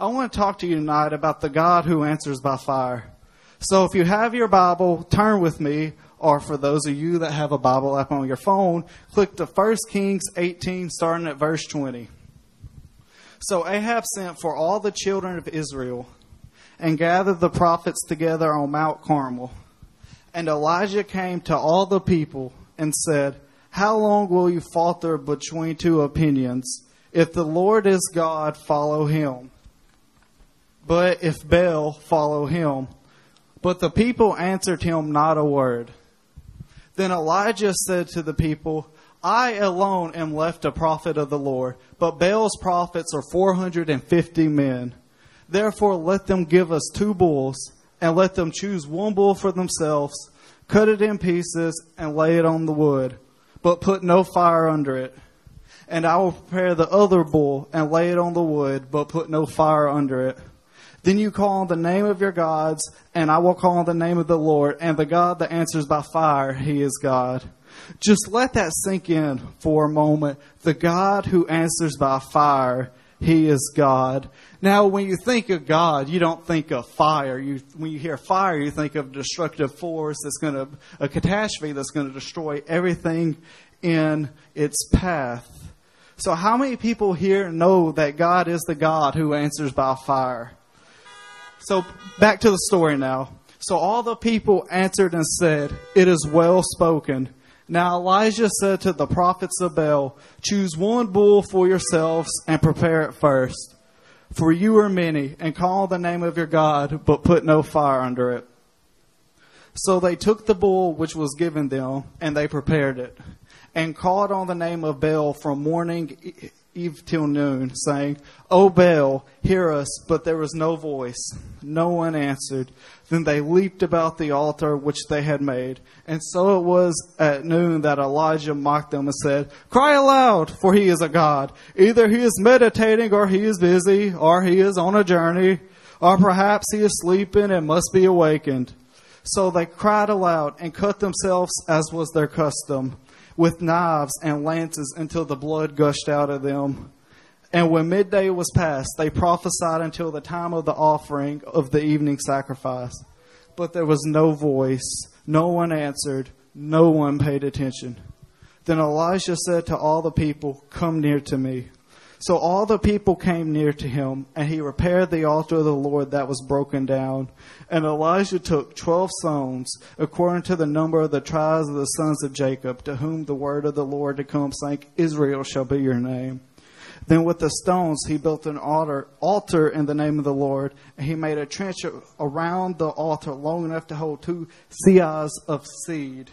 I want to talk to you tonight about the God who answers by fire. So if you have your Bible, turn with me, or for those of you that have a Bible app on your phone, click to 1 Kings 18, starting at verse 20. So Ahab sent for all the children of Israel and gathered the prophets together on Mount Carmel. And Elijah came to all the people and said, How long will you falter between two opinions? If the Lord is God, follow him. But if Baal, follow him. But the people answered him not a word. Then Elijah said to the people, I alone am left a prophet of the Lord, but Baal's prophets are 450 men. Therefore, let them give us two bulls, and let them choose one bull for themselves, cut it in pieces, and lay it on the wood, but put no fire under it. And I will prepare the other bull, and lay it on the wood, but put no fire under it. Then you call on the name of your gods, and I will call on the name of the Lord, and the God that answers by fire, he is God. Just let that sink in for a moment. The God who answers by fire, he is God. Now, when you think of God, you don't think of fire. You, when you hear fire, you think of destructive force that's going to, a catastrophe that's going to destroy everything in its path. So, how many people here know that God is the God who answers by fire? So, back to the story now. So, all the people answered and said, It is well spoken. Now Elijah said to the prophets of Baal, Choose one bull for yourselves and prepare it first. For you are many, and call the name of your God, but put no fire under it. So they took the bull which was given them, and they prepared it, and called on the name of Baal from morning eve till noon, saying, O Baal, hear us. But there was no voice. No one answered. Then they leaped about the altar which they had made. And so it was at noon that Elijah mocked them and said, Cry aloud, for he is a God. Either he is meditating, or he is busy, or he is on a journey, or perhaps he is sleeping and must be awakened. So they cried aloud and cut themselves as was their custom with knives and lances until the blood gushed out of them. And when midday was past, they prophesied until the time of the offering of the evening sacrifice. But there was no voice, no one answered, no one paid attention. Then Elijah said to all the people, Come near to me. So all the people came near to him, and he repaired the altar of the Lord that was broken down. And Elijah took twelve stones, according to the number of the tribes of the sons of Jacob, to whom the word of the Lord had come, saying, Israel shall be your name. Then with the stones he built an altar, altar in the name of the Lord, and he made a trench around the altar long enough to hold two seahs of seed.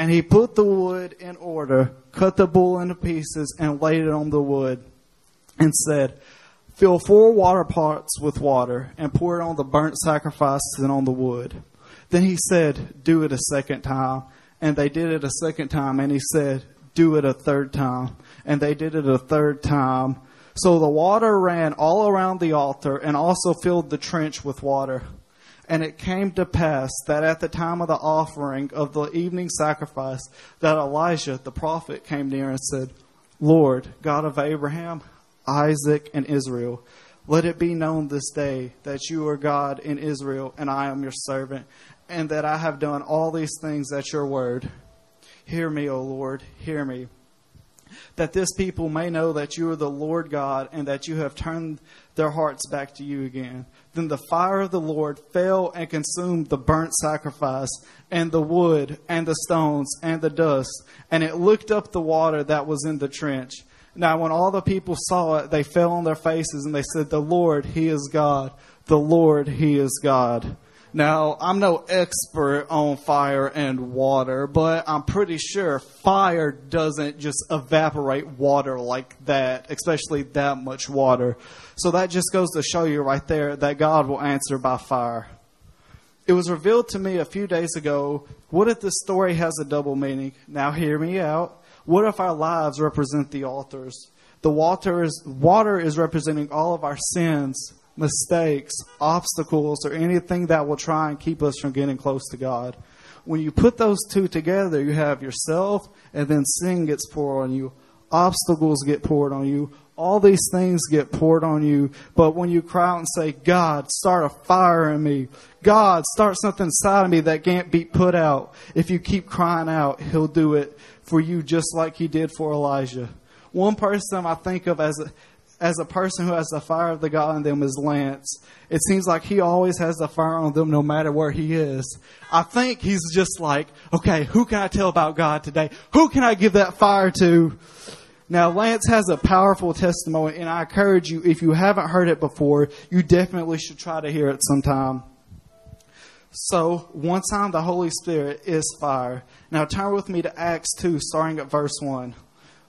And he put the wood in order, cut the bull into pieces, and laid it on the wood, and said, Fill four water pots with water, and pour it on the burnt sacrifices and on the wood. Then he said, Do it a second time. And they did it a second time, and he said, Do it a third time. And they did it a third time. So the water ran all around the altar, and also filled the trench with water. And it came to pass that at the time of the offering of the evening sacrifice, that Elijah the prophet came near and said, Lord, God of Abraham, Isaac, and Israel, let it be known this day that you are God in Israel, and I am your servant, and that I have done all these things at your word. Hear me, O Lord, hear me that this people may know that you are the Lord God and that you have turned their hearts back to you again. Then the fire of the Lord fell and consumed the burnt sacrifice and the wood and the stones and the dust, and it licked up the water that was in the trench. Now, when all the people saw it, they fell on their faces and they said, The Lord, He is God. The Lord, He is God. Now, I'm no expert on fire and water, but I'm pretty sure fire doesn't just evaporate water like that, especially that much water. So that just goes to show you right there that God will answer by fire. It was revealed to me a few days ago what if this story has a double meaning? Now, hear me out. What if our lives represent the altars? The water is, water is representing all of our sins, mistakes, obstacles, or anything that will try and keep us from getting close to God. When you put those two together, you have yourself, and then sin gets poured on you, obstacles get poured on you, all these things get poured on you. But when you cry out and say, God, start a fire in me. God, start something inside of me that can't be put out. If you keep crying out, He'll do it for you just like He did for Elijah. One person I think of as a, as a person who has the fire of the God in them is Lance. It seems like he always has the fire on them no matter where he is. I think he's just like, okay, who can I tell about God today? Who can I give that fire to? Now, Lance has a powerful testimony, and I encourage you, if you haven't heard it before, you definitely should try to hear it sometime. So, one time the Holy Spirit is fire. Now, turn with me to Acts 2, starting at verse 1.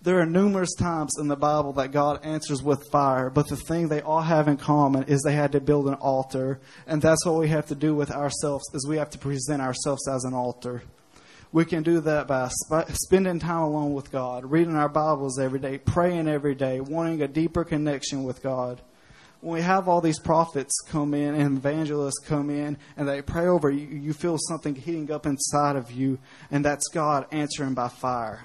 There are numerous times in the Bible that God answers with fire, but the thing they all have in common is they had to build an altar, and that's what we have to do with ourselves is we have to present ourselves as an altar. We can do that by sp- spending time alone with God, reading our Bibles every day, praying every day, wanting a deeper connection with God. When we have all these prophets come in and evangelists come in and they pray over you, you feel something heating up inside of you, and that's God answering by fire.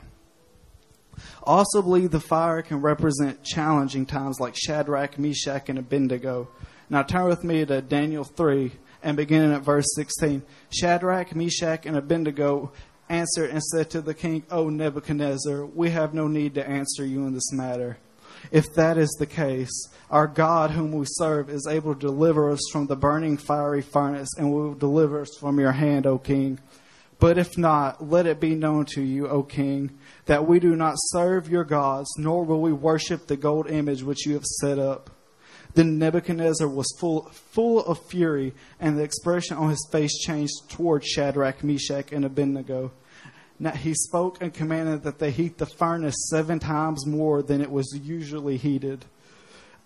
Also believe the fire can represent challenging times like Shadrach, Meshach, and Abednego. Now turn with me to Daniel 3 and beginning at verse 16. Shadrach, Meshach, and Abednego answered and said to the king, O Nebuchadnezzar, we have no need to answer you in this matter. If that is the case, our God, whom we serve, is able to deliver us from the burning fiery furnace and will deliver us from your hand, O king. But if not, let it be known to you, O king, that we do not serve your gods, nor will we worship the gold image which you have set up. Then Nebuchadnezzar was full, full of fury, and the expression on his face changed toward Shadrach, Meshach, and Abednego. Now he spoke and commanded that they heat the furnace seven times more than it was usually heated.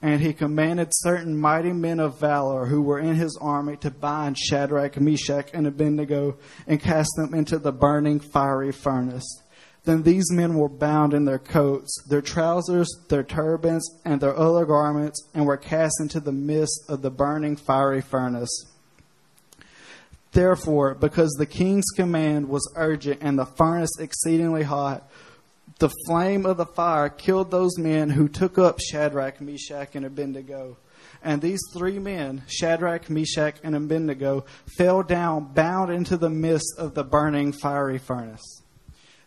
And he commanded certain mighty men of valor who were in his army to bind Shadrach, Meshach, and Abednego and cast them into the burning fiery furnace. Then these men were bound in their coats, their trousers, their turbans, and their other garments, and were cast into the midst of the burning fiery furnace. Therefore, because the king's command was urgent and the furnace exceedingly hot, the flame of the fire killed those men who took up Shadrach, Meshach, and Abednego. And these three men, Shadrach, Meshach, and Abednego, fell down bound into the midst of the burning fiery furnace.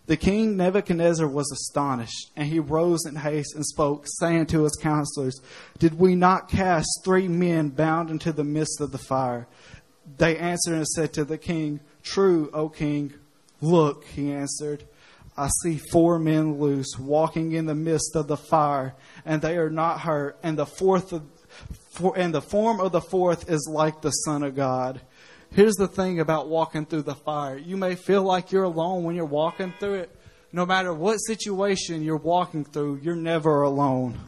The king Nebuchadnezzar was astonished, and he rose in haste and spoke, saying to his counselors, Did we not cast three men bound into the midst of the fire? They answered and said to the king, True, O king. Look, he answered, I see four men loose, walking in the midst of the fire, and they are not hurt, and the fourth of, for, and the form of the fourth is like the Son of God. Here's the thing about walking through the fire. You may feel like you're alone when you're walking through it. No matter what situation you're walking through, you're never alone.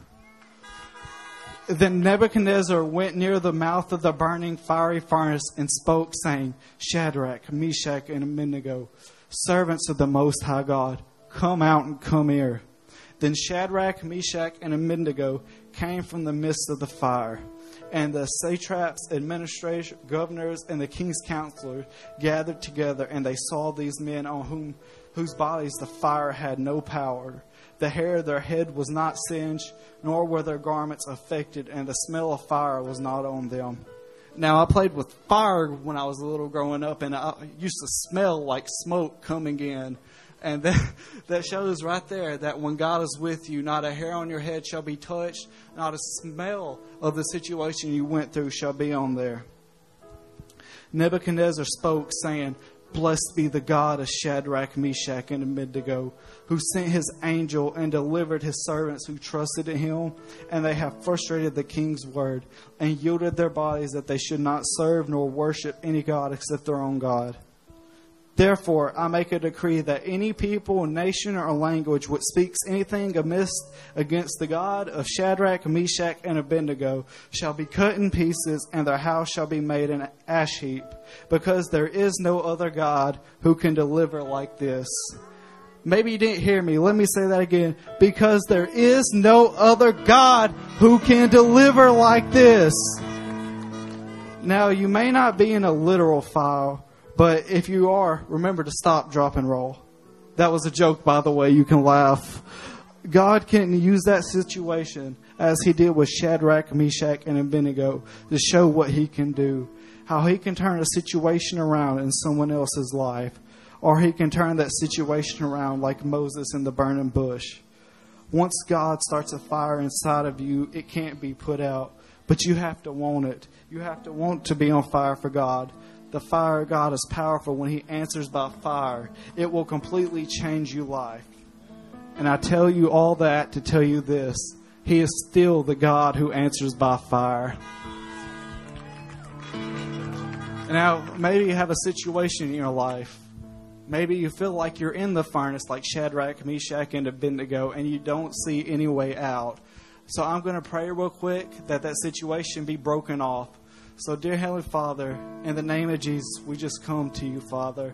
Then Nebuchadnezzar went near the mouth of the burning fiery furnace and spoke, saying, Shadrach, Meshach, and Abednego, servants of the Most High God, come out and come here. Then Shadrach, Meshach, and Abednego came from the midst of the fire and the satraps, administrators, governors, and the king's counselors gathered together, and they saw these men on whom whose bodies the fire had no power. The hair of their head was not singed, nor were their garments affected, and the smell of fire was not on them. Now, I played with fire when I was a little growing up, and I used to smell like smoke coming in. And that, that shows right there that when God is with you, not a hair on your head shall be touched, not a smell of the situation you went through shall be on there. Nebuchadnezzar spoke, saying, Blessed be the God of Shadrach, Meshach, and Abednego, who sent his angel and delivered his servants who trusted in him, and they have frustrated the king's word, and yielded their bodies that they should not serve nor worship any God except their own God. Therefore, I make a decree that any people, nation, or language which speaks anything amiss against the God of Shadrach, Meshach, and Abednego shall be cut in pieces, and their house shall be made an ash heap, because there is no other God who can deliver like this. Maybe you didn't hear me. Let me say that again. Because there is no other God who can deliver like this. Now, you may not be in a literal file but if you are, remember to stop, drop, and roll. That was a joke, by the way. You can laugh. God can use that situation as he did with Shadrach, Meshach, and Abednego to show what he can do. How he can turn a situation around in someone else's life. Or he can turn that situation around like Moses in the burning bush. Once God starts a fire inside of you, it can't be put out. But you have to want it. You have to want to be on fire for God the fire of God is powerful when He answers by fire. It will completely change your life. And I tell you all that to tell you this He is still the God who answers by fire. Now, maybe you have a situation in your life. Maybe you feel like you're in the furnace, like Shadrach, Meshach, and Abednego, and you don't see any way out. So I'm going to pray real quick that that situation be broken off. So, dear Heavenly Father, in the name of Jesus, we just come to you, Father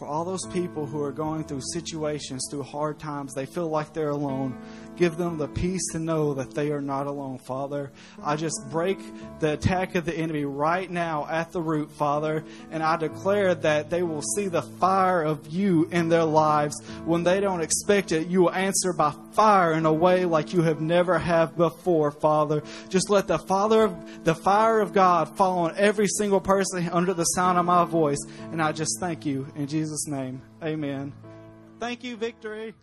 for all those people who are going through situations, through hard times, they feel like they're alone. Give them the peace to know that they are not alone, Father. I just break the attack of the enemy right now at the root, Father, and I declare that they will see the fire of you in their lives. When they don't expect it, you will answer by fire in a way like you have never have before, Father. Just let the Father, the fire of God fall on every single person under the sound of my voice, and I just thank you in Jesus' Jesus' name, amen. Thank you, Victory.